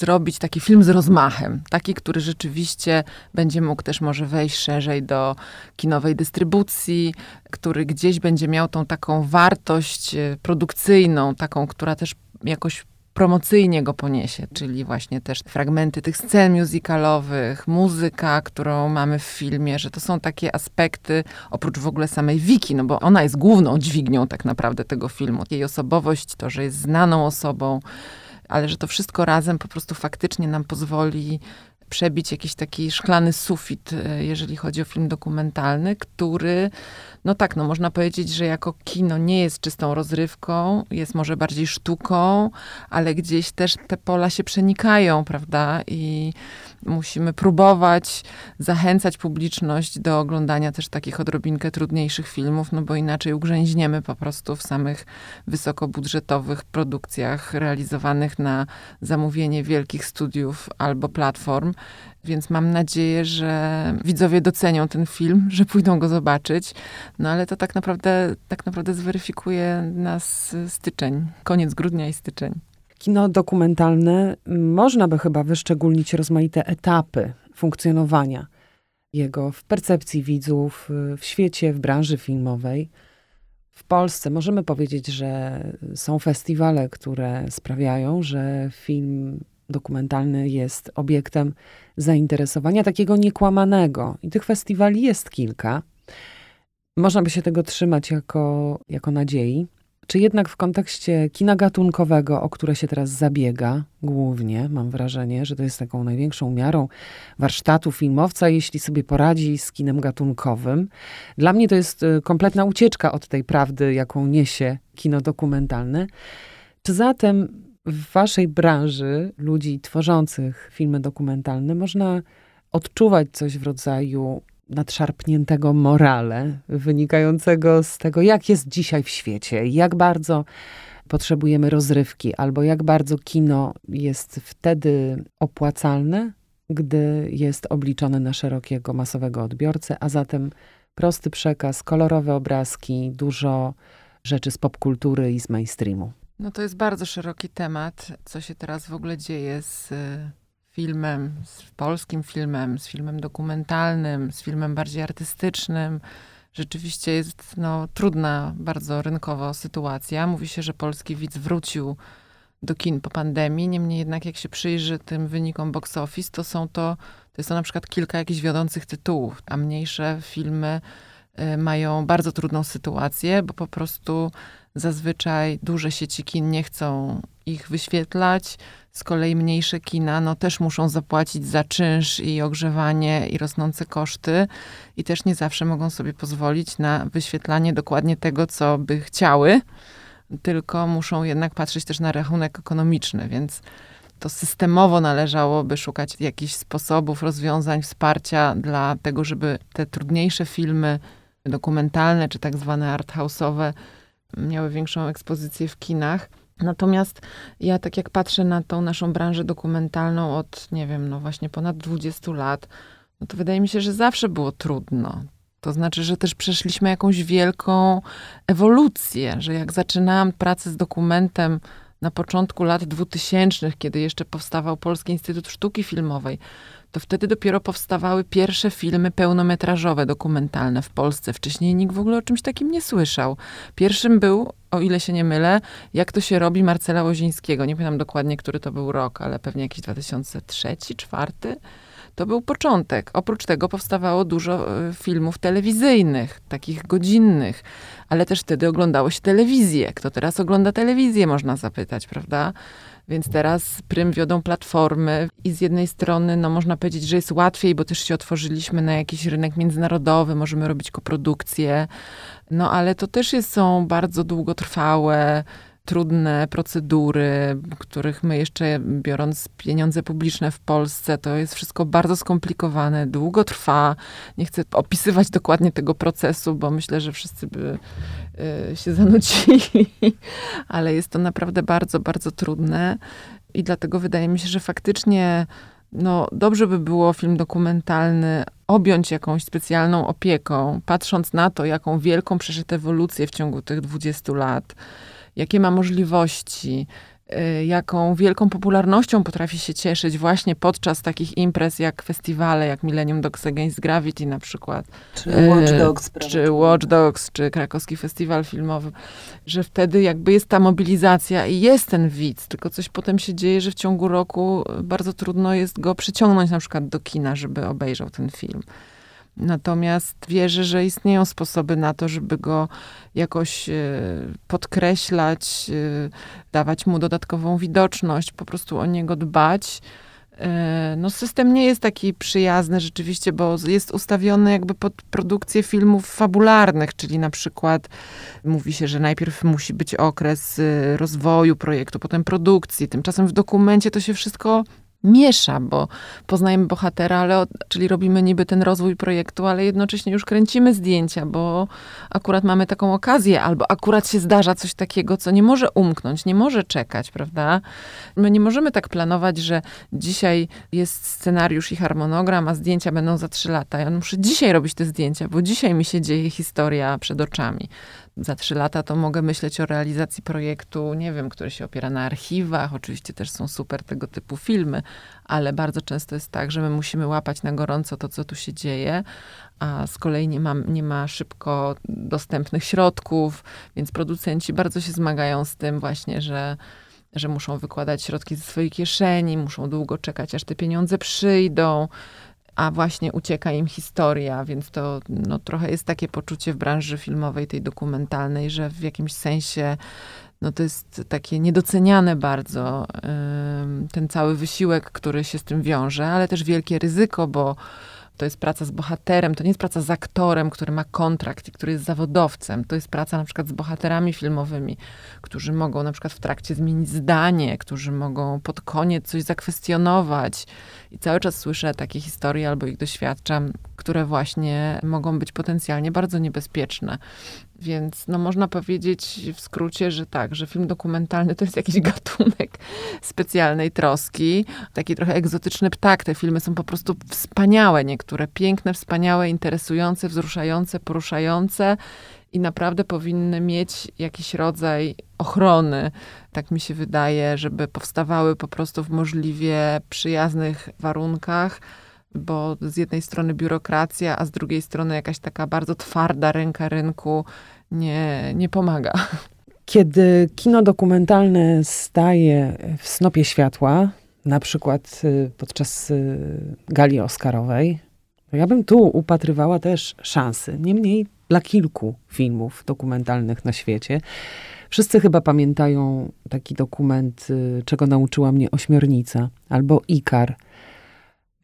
zrobić taki film z rozmachem. Taki, który rzeczywiście będzie mógł też może wejść szerzej do kinowej dystrybucji, który gdzieś będzie miał tą taką wartość e, produkcyjną, taką, która też jakoś promocyjnie go poniesie, czyli właśnie też fragmenty tych scen musicalowych, muzyka, którą mamy w filmie, że to są takie aspekty, oprócz w ogóle samej Wiki, no bo ona jest główną dźwignią tak naprawdę tego filmu. Jej osobowość, to, że jest znaną osobą, ale że to wszystko razem po prostu faktycznie nam pozwoli przebić jakiś taki szklany sufit, e, jeżeli chodzi o film dokumentalny, który, no tak, no można powiedzieć, że jako kino nie jest czystą rozrywką, jest może bardziej sztuką, ale gdzieś też te pola się przenikają, prawda? I musimy próbować zachęcać publiczność do oglądania też takich odrobinkę trudniejszych filmów, no bo inaczej ugrzęźniemy po prostu w samych wysokobudżetowych produkcjach realizowanych na zamówienie wielkich studiów albo platform. Więc mam nadzieję, że widzowie docenią ten film, że pójdą go zobaczyć. No ale to tak naprawdę, tak naprawdę zweryfikuje nas styczeń, koniec grudnia i styczeń. Kino dokumentalne można by chyba wyszczególnić rozmaite etapy funkcjonowania jego w percepcji widzów, w świecie, w branży filmowej. W Polsce możemy powiedzieć, że są festiwale, które sprawiają, że film dokumentalny jest obiektem zainteresowania takiego niekłamanego. I tych festiwali jest kilka. Można by się tego trzymać jako, jako nadziei. Czy jednak w kontekście kina gatunkowego, o które się teraz zabiega, głównie, mam wrażenie, że to jest taką największą miarą warsztatu filmowca, jeśli sobie poradzi z kinem gatunkowym. Dla mnie to jest y, kompletna ucieczka od tej prawdy, jaką niesie kino dokumentalne. Czy zatem w waszej branży ludzi tworzących filmy dokumentalne można odczuwać coś w rodzaju nadszarpniętego morale, wynikającego z tego, jak jest dzisiaj w świecie, jak bardzo potrzebujemy rozrywki, albo jak bardzo kino jest wtedy opłacalne, gdy jest obliczone na szerokiego, masowego odbiorcę, a zatem prosty przekaz, kolorowe obrazki, dużo rzeczy z popkultury i z mainstreamu. No to jest bardzo szeroki temat, co się teraz w ogóle dzieje z filmem, z polskim filmem, z filmem dokumentalnym, z filmem bardziej artystycznym. Rzeczywiście jest no, trudna bardzo rynkowo sytuacja. Mówi się, że polski widz wrócił do kin po pandemii. Niemniej jednak, jak się przyjrzy tym wynikom box office, to są to, to jest to na przykład kilka jakichś wiodących tytułów, a mniejsze filmy y, mają bardzo trudną sytuację, bo po prostu zazwyczaj duże sieci kin nie chcą ich wyświetlać. Z kolei mniejsze kina no, też muszą zapłacić za czynsz i ogrzewanie i rosnące koszty i też nie zawsze mogą sobie pozwolić na wyświetlanie dokładnie tego, co by chciały, tylko muszą jednak patrzeć też na rachunek ekonomiczny, więc to systemowo należałoby szukać jakichś sposobów, rozwiązań, wsparcia dla tego, żeby te trudniejsze filmy dokumentalne czy tak zwane arthouse'owe miały większą ekspozycję w kinach. Natomiast ja tak jak patrzę na tą naszą branżę dokumentalną od, nie wiem, no właśnie ponad 20 lat, no to wydaje mi się, że zawsze było trudno. To znaczy, że też przeszliśmy jakąś wielką ewolucję, że jak zaczynałam pracę z dokumentem na początku lat 2000, kiedy jeszcze powstawał Polski Instytut Sztuki Filmowej, to wtedy dopiero powstawały pierwsze filmy pełnometrażowe, dokumentalne w Polsce. Wcześniej nikt w ogóle o czymś takim nie słyszał. Pierwszym był, o ile się nie mylę, jak to się robi Marcela Łozińskiego. Nie pamiętam dokładnie, który to był rok, ale pewnie jakiś 2003, 2004 to był początek. Oprócz tego powstawało dużo e, filmów telewizyjnych, takich godzinnych, ale też wtedy oglądało się telewizję. Kto teraz ogląda telewizję, można zapytać, prawda? Więc teraz prym wiodą platformy i z jednej strony, no można powiedzieć, że jest łatwiej, bo też się otworzyliśmy na jakiś rynek międzynarodowy, możemy robić koprodukcje, no ale to też jest, są bardzo długotrwałe, trudne procedury, których my jeszcze biorąc pieniądze publiczne w Polsce, to jest wszystko bardzo skomplikowane, długo trwa. Nie chcę opisywać dokładnie tego procesu, bo myślę, że wszyscy by y, się zanudzili, *laughs* ale jest to naprawdę bardzo, bardzo trudne i dlatego wydaje mi się, że faktycznie no, dobrze by było film dokumentalny objąć jakąś specjalną opieką, patrząc na to, jaką wielką przeszedł ewolucję w ciągu tych 20 lat jakie ma możliwości, y, jaką wielką popularnością potrafi się cieszyć właśnie podczas takich imprez jak festiwale, jak Millennium Dogs Against Gravity na przykład. Czy Watch y, Dogs. Czy Watch Dogs, czy Krakowski Festiwal Filmowy. Że wtedy jakby jest ta mobilizacja i jest ten widz, tylko coś potem się dzieje, że w ciągu roku bardzo trudno jest go przyciągnąć na przykład do kina, żeby obejrzał ten film. Natomiast wierzę, że istnieją sposoby na to, żeby go jakoś e, podkreślać, e, dawać mu dodatkową widoczność, po prostu o niego dbać. E, no, system nie jest taki przyjazny rzeczywiście, bo jest ustawiony jakby pod produkcję filmów fabularnych, czyli na przykład mówi się, że najpierw musi być okres rozwoju projektu, potem produkcji. Tymczasem w dokumencie to się wszystko miesza, bo poznajemy bohatera, ale, czyli robimy niby ten rozwój projektu, ale jednocześnie już kręcimy zdjęcia, bo akurat mamy taką okazję, albo akurat się zdarza coś takiego, co nie może umknąć, nie może czekać, prawda? My nie możemy tak planować, że dzisiaj jest scenariusz i harmonogram, a zdjęcia będą za trzy lata. Ja muszę dzisiaj robić te zdjęcia, bo dzisiaj mi się dzieje historia przed oczami za trzy lata to mogę myśleć o realizacji projektu, nie wiem, który się opiera na archiwach. Oczywiście też są super tego typu filmy, ale bardzo często jest tak, że my musimy łapać na gorąco to, co tu się dzieje, a z kolei nie ma, nie ma szybko dostępnych środków, więc producenci bardzo się zmagają z tym właśnie, że że muszą wykładać środki ze swojej kieszeni, muszą długo czekać, aż te pieniądze przyjdą a właśnie ucieka im historia, więc to no, trochę jest takie poczucie w branży filmowej, tej dokumentalnej, że w jakimś sensie no, to jest takie niedoceniane bardzo ten cały wysiłek, który się z tym wiąże, ale też wielkie ryzyko, bo to jest praca z bohaterem, to nie jest praca z aktorem, który ma kontrakt i który jest zawodowcem. To jest praca na przykład z bohaterami filmowymi, którzy mogą na przykład w trakcie zmienić zdanie, którzy mogą pod koniec coś zakwestionować. I cały czas słyszę takie historie albo ich doświadczam, które właśnie mogą być potencjalnie bardzo niebezpieczne. Więc no, można powiedzieć w skrócie, że tak, że film dokumentalny to jest jakiś *laughs* gatunek specjalnej troski. Taki trochę egzotyczny ptak. Te filmy są po prostu wspaniałe, niektóre piękne, wspaniałe, interesujące, wzruszające, poruszające i naprawdę powinny mieć jakiś rodzaj ochrony, tak mi się wydaje, żeby powstawały po prostu w możliwie przyjaznych warunkach bo z jednej strony biurokracja, a z drugiej strony jakaś taka bardzo twarda ręka rynku nie, nie pomaga. Kiedy kino dokumentalne staje w snopie światła, na przykład y, podczas y, gali Oscarowej, ja bym tu upatrywała też szansy. Niemniej dla kilku filmów dokumentalnych na świecie. Wszyscy chyba pamiętają taki dokument, y, czego nauczyła mnie ośmiornica, albo Ikar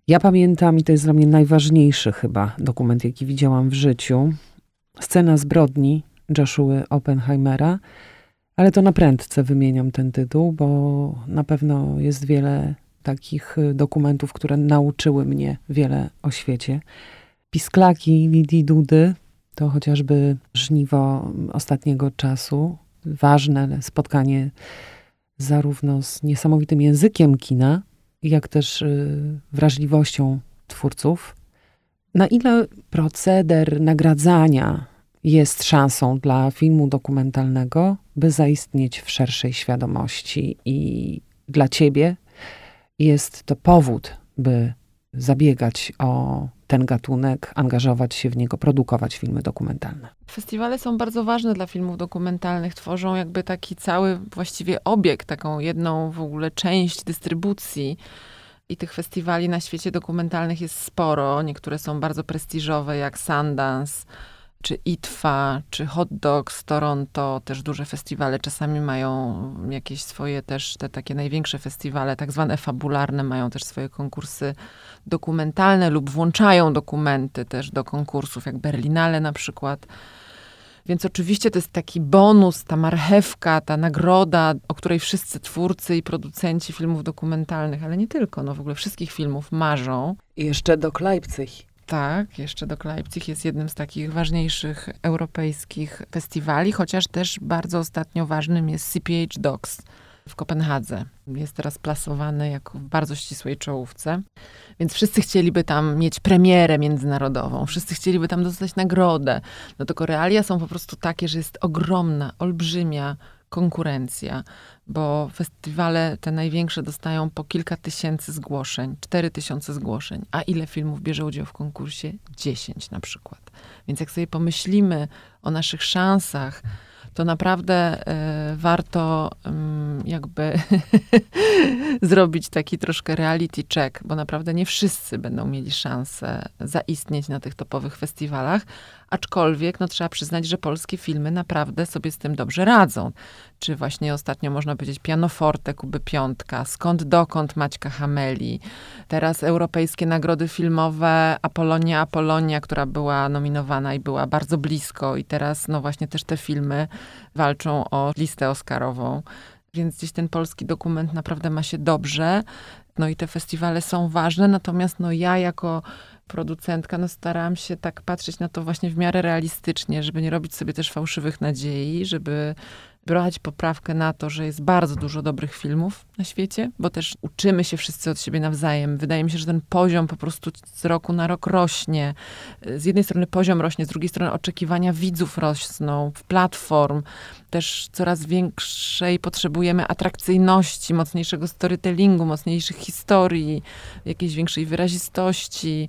ja pamiętam, i to jest dla mnie najważniejszy chyba dokument, jaki widziałam w życiu, scena zbrodni Joshua Oppenheimera, ale to na prędce wymieniam ten tytuł, bo na pewno jest wiele takich y, dokumentów, które nauczyły mnie wiele o świecie. Pisklaki Lidii Dudy to chociażby żniwo ostatniego czasu, ważne spotkanie zarówno z niesamowitym językiem kina, jak też y, wrażliwością twórców. Na ile proceder nagradzania jest szansą dla filmu dokumentalnego, by zaistnieć w szerszej świadomości i dla ciebie jest to powód, by zabiegać o ten gatunek, angażować się w niego, produkować filmy dokumentalne. Festiwale są bardzo ważne dla filmów dokumentalnych. Tworzą jakby taki cały właściwie obieg, taką jedną w ogóle część dystrybucji. I tych festiwali na świecie dokumentalnych jest sporo. Niektóre są bardzo prestiżowe, jak Sundance, czy ITFA, czy Hot Dogs Toronto, też duże festiwale. Czasami mają jakieś swoje też, te takie największe festiwale, tak zwane fabularne, mają też swoje konkursy dokumentalne lub włączają dokumenty też do konkursów, jak Berlinale na przykład. Więc oczywiście to jest taki bonus, ta marchewka, ta nagroda, o której wszyscy twórcy i producenci filmów dokumentalnych, ale nie tylko, no w ogóle wszystkich filmów marzą. I jeszcze do Leipzig. Tak, jeszcze do Leipzig jest jednym z takich ważniejszych europejskich festiwali, chociaż też bardzo ostatnio ważnym jest CPH Docs w Kopenhadze. Jest teraz plasowany jako w bardzo ścisłej czołówce. Więc wszyscy chcieliby tam mieć premierę międzynarodową, wszyscy chcieliby tam dostać nagrodę. No tylko realia są po prostu takie, że jest ogromna, olbrzymia konkurencja, bo festiwale te największe dostają po kilka tysięcy zgłoszeń, cztery tysiące zgłoszeń. A ile filmów bierze udział w konkursie? Dziesięć na przykład. Więc jak sobie pomyślimy o naszych szansach, to naprawdę y, warto y, jakby *laughs* zrobić taki troszkę reality check, bo naprawdę nie wszyscy będą mieli szansę zaistnieć na tych topowych festiwalach, aczkolwiek no, trzeba przyznać, że polskie filmy naprawdę sobie z tym dobrze radzą. Czy właśnie ostatnio można powiedzieć Pianoforte Kuby Piątka, Skąd dokąd Maćka Hameli, teraz europejskie nagrody filmowe Apolonia, Apolonia, która była nominowana i była bardzo blisko i teraz no właśnie też te filmy walczą o listę oscarową. Więc gdzieś ten polski dokument naprawdę ma się dobrze. No i te festiwale są ważne, natomiast no ja jako producentka, no starałam się tak patrzeć na to właśnie w miarę realistycznie, żeby nie robić sobie też fałszywych nadziei, żeby brać poprawkę na to, że jest bardzo dużo dobrych filmów na świecie, bo też uczymy się wszyscy od siebie nawzajem. Wydaje mi się, że ten poziom po prostu z roku na rok rośnie. Z jednej strony poziom rośnie, z drugiej strony oczekiwania widzów rosną, w platform. Też coraz większej potrzebujemy atrakcyjności, mocniejszego storytellingu, mocniejszych historii, jakiejś większej wyrazistości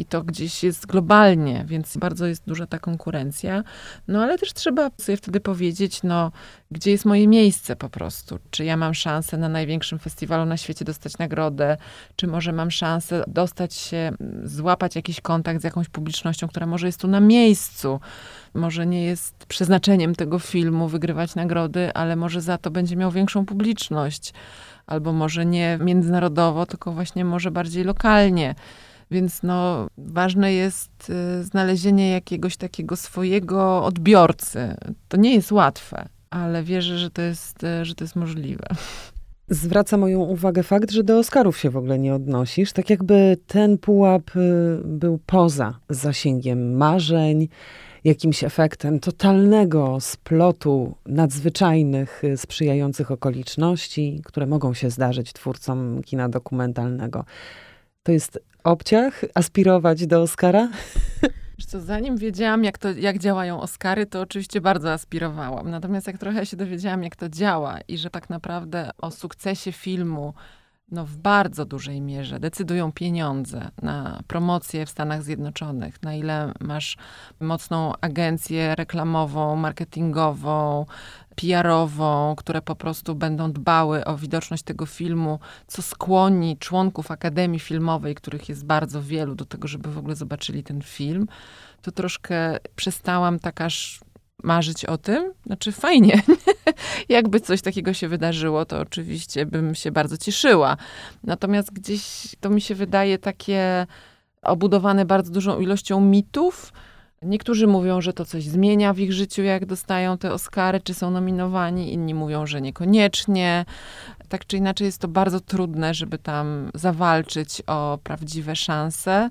i to gdzieś jest globalnie, więc bardzo jest duża ta konkurencja. No ale też trzeba sobie wtedy powiedzieć, no, gdzie jest moje miejsce po prostu. Czy ja mam szansę na największym festiwalu na świecie dostać nagrodę, czy może mam szansę dostać się, złapać jakiś kontakt z jakąś publicznością, która może jest tu na miejscu. Może nie jest przeznaczeniem tego filmu wygrywać nagrody, ale może za to będzie miał większą publiczność. Albo może nie międzynarodowo, tylko właśnie może bardziej lokalnie. Więc no, ważne jest y, znalezienie jakiegoś takiego swojego odbiorcy. To nie jest łatwe, ale wierzę, że to jest, y, że to jest możliwe. Zwraca moją uwagę fakt, że do Oscarów się w ogóle nie odnosisz. Tak jakby ten pułap y, był poza zasięgiem marzeń, jakimś efektem totalnego splotu nadzwyczajnych, sprzyjających okoliczności, które mogą się zdarzyć twórcom kina dokumentalnego. To jest obciach aspirować do Oscara? co, zanim wiedziałam, jak, to, jak działają Oscary, to oczywiście bardzo aspirowałam. Natomiast jak trochę się dowiedziałam, jak to działa i że tak naprawdę o sukcesie filmu no, w bardzo dużej mierze decydują pieniądze na promocję w Stanach Zjednoczonych, na ile masz mocną agencję reklamową, marketingową, PR-ową, które po prostu będą dbały o widoczność tego filmu, co skłoni członków Akademii Filmowej, których jest bardzo wielu, do tego, żeby w ogóle zobaczyli ten film, to troszkę przestałam tak aż marzyć o tym. Znaczy fajnie. *laughs* Jakby coś takiego się wydarzyło, to oczywiście bym się bardzo cieszyła. Natomiast gdzieś to mi się wydaje takie obudowane bardzo dużą ilością mitów, Niektórzy mówią, że to coś zmienia w ich życiu, jak dostają te Oscary, czy są nominowani, inni mówią, że niekoniecznie. Tak czy inaczej jest to bardzo trudne, żeby tam zawalczyć o prawdziwe szanse.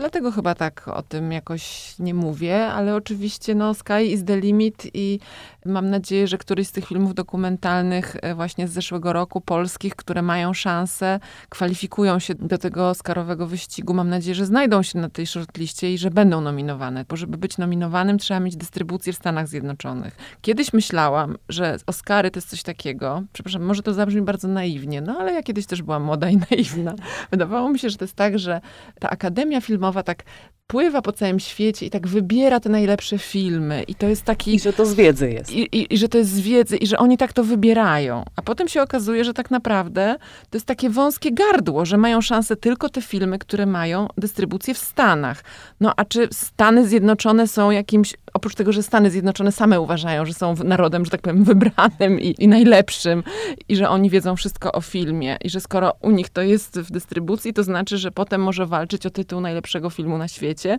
Dlatego chyba tak o tym jakoś nie mówię, ale oczywiście no, Sky is the limit i mam nadzieję, że któryś z tych filmów dokumentalnych e, właśnie z zeszłego roku, polskich, które mają szansę, kwalifikują się do tego Oscarowego wyścigu. Mam nadzieję, że znajdą się na tej shortliście i że będą nominowane, bo żeby być nominowanym trzeba mieć dystrybucję w Stanach Zjednoczonych. Kiedyś myślałam, że Oscary to jest coś takiego, przepraszam, może to zabrzmi bardzo naiwnie, no ale ja kiedyś też byłam młoda i *laughs* naiwna. Wydawało mi się, że to jest tak, że ta Akademia Filmowa tak pływa po całym świecie i tak wybiera te najlepsze filmy. I to jest taki... I że to z wiedzy jest. I, i, I, że to jest z wiedzy, i że oni tak to wybierają. A potem się okazuje, że tak naprawdę to jest takie wąskie gardło, że mają szansę tylko te filmy, które mają dystrybucję w Stanach. No a czy Stany Zjednoczone są jakimś, oprócz tego, że Stany Zjednoczone same uważają, że są narodem, że tak powiem, wybranym i, i najlepszym, i że oni wiedzą wszystko o filmie, i że skoro u nich to jest w dystrybucji, to znaczy, że potem może walczyć o tytuł najlepszego filmu na świecie.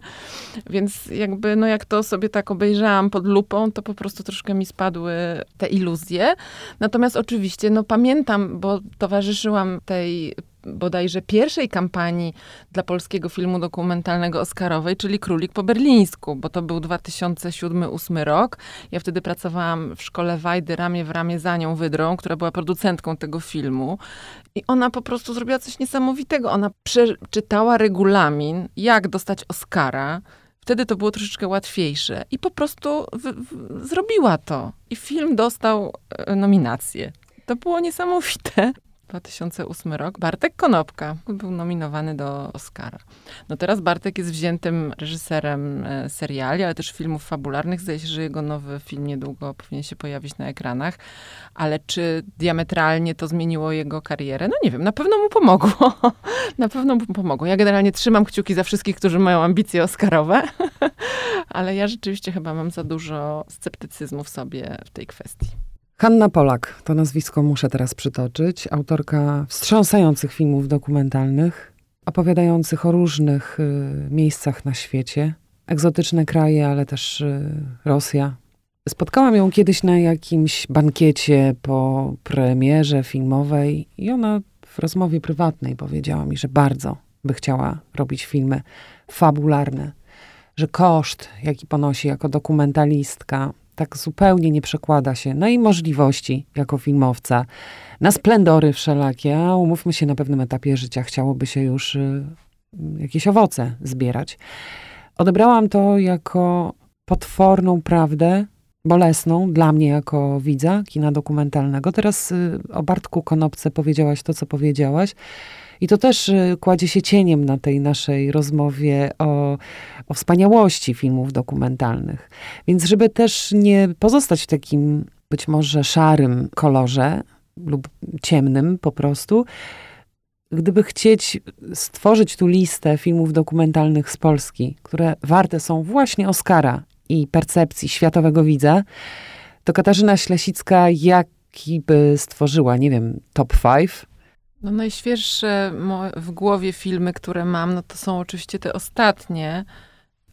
Więc jakby, no jak to sobie tak obejrzałam pod lupą, to po prostu troszkę mi spadły te iluzje. Natomiast oczywiście, no pamiętam, bo towarzyszyłam tej bodajże pierwszej kampanii dla polskiego filmu dokumentalnego Oscarowej, czyli Królik po berlińsku, bo to był 2007-2008 rok. Ja wtedy pracowałam w szkole Wajdy ramię w ramię za nią Wydrą, która była producentką tego filmu. I ona po prostu zrobiła coś niesamowitego. Ona przeczytała regulamin, jak dostać Oscara. Wtedy to było troszeczkę łatwiejsze. I po prostu zrobiła to. I film dostał e, nominację. To było niesamowite. 2008 rok. Bartek Konopka był nominowany do Oscara. No teraz Bartek jest wziętym reżyserem e, seriali, ale też filmów fabularnych. Zdaje się, że jego nowy film niedługo powinien się pojawić na ekranach. Ale czy diametralnie to zmieniło jego karierę? No nie wiem, na pewno mu pomogło. *laughs* na pewno mu pomogło. Ja generalnie trzymam kciuki za wszystkich, którzy mają ambicje oscarowe, *laughs* ale ja rzeczywiście chyba mam za dużo sceptycyzmu w sobie w tej kwestii. Hanna Polak, to nazwisko muszę teraz przytoczyć, autorka wstrząsających filmów dokumentalnych, opowiadających o różnych y, miejscach na świecie, egzotyczne kraje, ale też y, Rosja. Spotkałam ją kiedyś na jakimś bankiecie po premierze filmowej i ona w rozmowie prywatnej powiedziała mi, że bardzo by chciała robić filmy fabularne, że koszt, jaki ponosi jako dokumentalistka, tak zupełnie nie przekłada się na jej możliwości jako filmowca, na splendory wszelakie, a umówmy się, na pewnym etapie życia chciałoby się już y, jakieś owoce zbierać. Odebrałam to jako potworną prawdę, bolesną dla mnie jako widza kina dokumentalnego. Teraz y, o Bartku Konopce powiedziałaś to, co powiedziałaś. I to też y, kładzie się cieniem na tej naszej rozmowie o, o wspaniałości filmów dokumentalnych. Więc żeby też nie pozostać w takim być może szarym kolorze lub ciemnym po prostu, gdyby chcieć stworzyć tu listę filmów dokumentalnych z Polski, które warte są właśnie Oscara i percepcji światowego widza, to Katarzyna Ślesicka jaki by stworzyła, nie wiem, top 5 no najświeższe w głowie filmy, które mam, no to są oczywiście te ostatnie.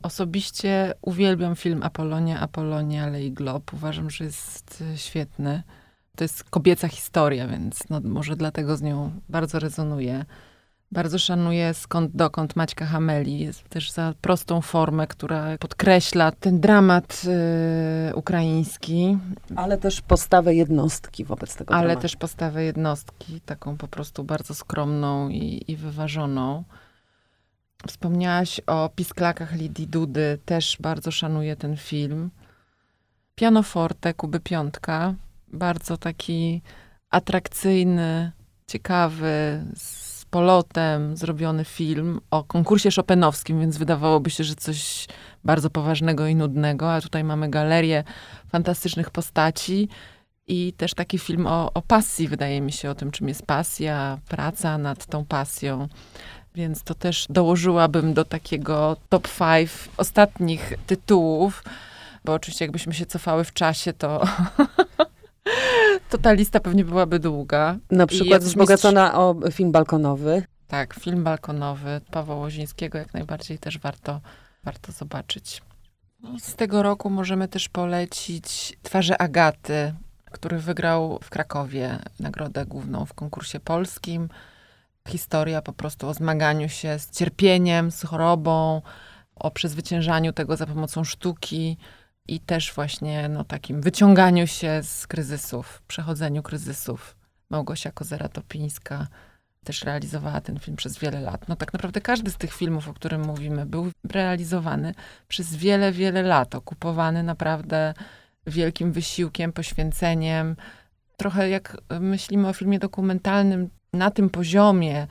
Osobiście uwielbiam film Apolonia, Apolonia, Lei Glob. Uważam, że jest e, świetny. To jest kobieca historia, więc no może dlatego z nią bardzo rezonuje. Bardzo szanuję skąd dokąd Maćka Hameli. Jest też za prostą formę, która podkreśla ten dramat y, ukraiński. Ale też postawę jednostki wobec tego Ale dramatu. też postawę jednostki, taką po prostu bardzo skromną i, i wyważoną. Wspomniałaś o pisklakach Lidii Dudy. Też bardzo szanuję ten film. Pianoforte Kuby Piątka. Bardzo taki atrakcyjny, ciekawy, polotem zrobiony film o konkursie szopenowskim, więc wydawałoby się, że coś bardzo poważnego i nudnego, a tutaj mamy galerię fantastycznych postaci i też taki film o, o pasji, wydaje mi się, o tym, czym jest pasja, praca nad tą pasją. Więc to też dołożyłabym do takiego top five ostatnich tytułów, bo oczywiście jakbyśmy się cofały w czasie, to *laughs* to ta lista pewnie byłaby długa. Na przykład wzbogacona mistrz... o film balkonowy. Tak, film balkonowy Pawła Łozińskiego jak najbardziej też warto, warto zobaczyć. No, z tego roku możemy też polecić Twarze Agaty, który wygrał w Krakowie nagrodę główną w konkursie polskim. Historia po prostu o zmaganiu się z cierpieniem, z chorobą, o przezwyciężaniu tego za pomocą sztuki i też właśnie no, takim wyciąganiu się z kryzysów, przechodzeniu kryzysów. Małgosia Kozera-Topińska też realizowała ten film przez wiele lat. No tak naprawdę każdy z tych filmów, o którym mówimy, był realizowany przez wiele, wiele lat, okupowany naprawdę wielkim wysiłkiem, poświęceniem. Trochę jak myślimy o filmie dokumentalnym na tym poziomie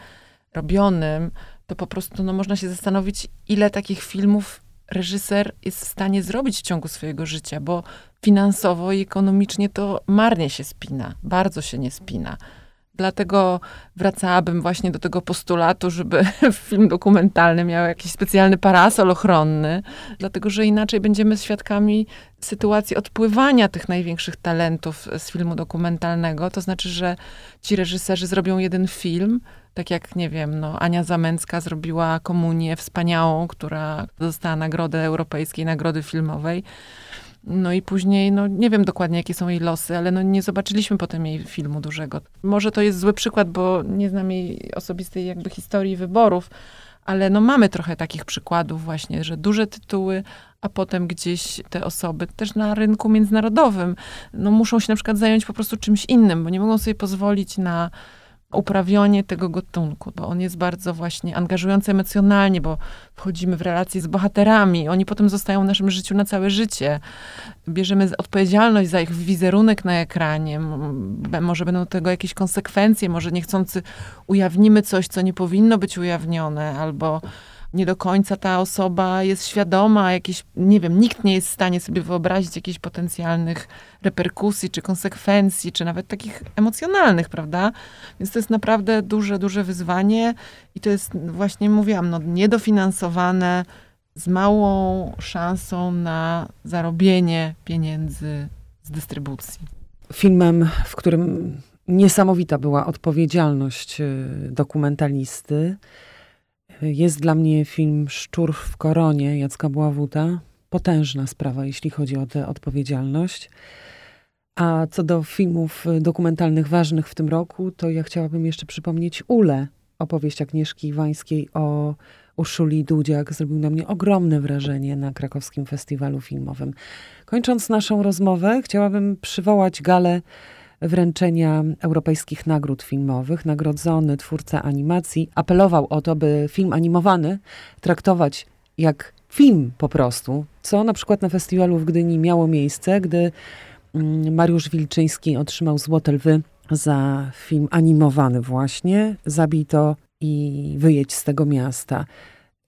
robionym, to po prostu no, można się zastanowić, ile takich filmów reżyser jest w stanie zrobić w ciągu swojego życia, bo finansowo i ekonomicznie to marnie się spina, bardzo się nie spina. Dlatego wracałabym właśnie do tego postulatu, żeby *laughs* film dokumentalny miał jakiś specjalny parasol ochronny, dlatego że inaczej będziemy świadkami sytuacji odpływania tych największych talentów z filmu dokumentalnego. To znaczy, że ci reżyserzy zrobią jeden film, tak jak, nie wiem, no, Ania Zamęcka zrobiła Komunię Wspaniałą, która dostała Nagrodę Europejskiej Nagrody Filmowej. No i później, no nie wiem dokładnie, jakie są jej losy, ale no nie zobaczyliśmy potem jej filmu dużego. Może to jest zły przykład, bo nie znam jej osobistej jakby historii wyborów, ale no mamy trochę takich przykładów właśnie, że duże tytuły, a potem gdzieś te osoby też na rynku międzynarodowym, no muszą się na przykład zająć po prostu czymś innym, bo nie mogą sobie pozwolić na uprawianie tego gatunku, bo on jest bardzo właśnie angażujący emocjonalnie, bo wchodzimy w relacje z bohaterami, oni potem zostają w naszym życiu na całe życie. Bierzemy odpowiedzialność za ich wizerunek na ekranie, może będą tego jakieś konsekwencje, może niechcący ujawnimy coś, co nie powinno być ujawnione, albo nie do końca ta osoba jest świadoma, jakieś, nie wiem, nikt nie jest w stanie sobie wyobrazić jakichś potencjalnych reperkusji, czy konsekwencji, czy nawet takich emocjonalnych, prawda? Więc to jest naprawdę duże, duże wyzwanie i to jest właśnie, mówiłam, no, niedofinansowane, z małą szansą na zarobienie pieniędzy z dystrybucji. Filmem, w którym niesamowita była odpowiedzialność y, dokumentalisty, jest dla mnie film Szczur w koronie Jacka Bławuta. Potężna sprawa, jeśli chodzi o tę odpowiedzialność. A co do filmów dokumentalnych ważnych w tym roku, to ja chciałabym jeszcze przypomnieć Ule, opowieść Agnieszki Iwańskiej o Urszuli Dudziak. Zrobił na mnie ogromne wrażenie na krakowskim festiwalu filmowym. Kończąc naszą rozmowę, chciałabym przywołać galę wręczenia europejskich nagród filmowych. Nagrodzony twórca animacji apelował o to, by film animowany traktować jak film po prostu, co na przykład na festiwalu w Gdyni miało miejsce, gdy mm, Mariusz Wilczyński otrzymał Złote Lwy za film animowany właśnie. Zabij to i wyjedź z tego miasta.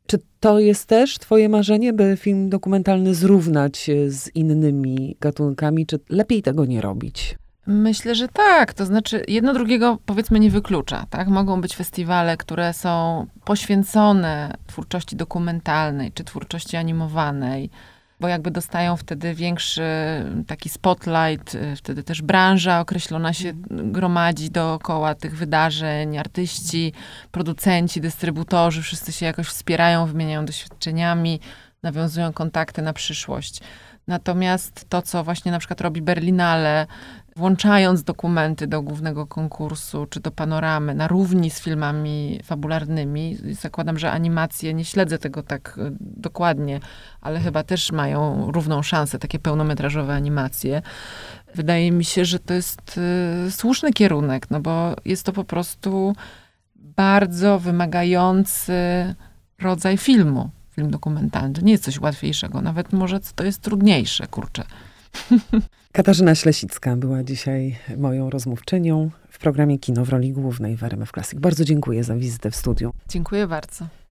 Czy to jest też Twoje marzenie, by film dokumentalny zrównać z innymi gatunkami, czy lepiej tego nie robić? Myślę, że tak. To znaczy, jedno drugiego powiedzmy nie wyklucza. Tak? Mogą być festiwale, które są poświęcone twórczości dokumentalnej czy twórczości animowanej, bo jakby dostają wtedy większy taki spotlight, wtedy też branża określona się gromadzi dookoła tych wydarzeń, artyści, producenci, dystrybutorzy, wszyscy się jakoś wspierają, wymieniają doświadczeniami, nawiązują kontakty na przyszłość. Natomiast to, co właśnie na przykład robi Berlinale, włączając dokumenty do głównego konkursu czy do panoramy na równi z filmami fabularnymi. Zakładam, że animacje, nie śledzę tego tak e, dokładnie, ale chyba też mają równą szansę, takie pełnometrażowe animacje. Wydaje mi się, że to jest y, słuszny kierunek, no bo jest to po prostu bardzo wymagający rodzaj filmu, film dokumentalny. To nie jest coś łatwiejszego, nawet może to jest trudniejsze, kurczę. *laughs* Katarzyna Ślesicka była dzisiaj moją rozmówczynią w programie Kino w roli głównej w RMF Classic. Bardzo dziękuję za wizytę w studiu. Dziękuję bardzo.